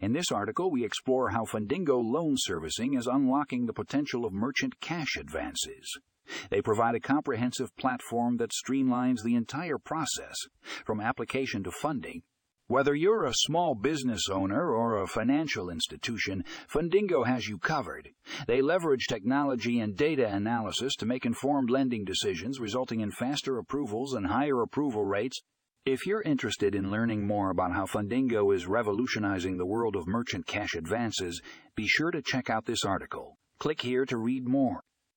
In this article, we explore how Fundingo loan servicing is unlocking the potential of merchant cash advances. They provide a comprehensive platform that streamlines the entire process, from application to funding. Whether you're a small business owner or a financial institution, Fundingo has you covered. They leverage technology and data analysis to make informed lending decisions, resulting in faster approvals and higher approval rates if you're interested in learning more about how Fundingo is revolutionizing the world of merchant cash advances, be sure to check out this article. Click here to read more.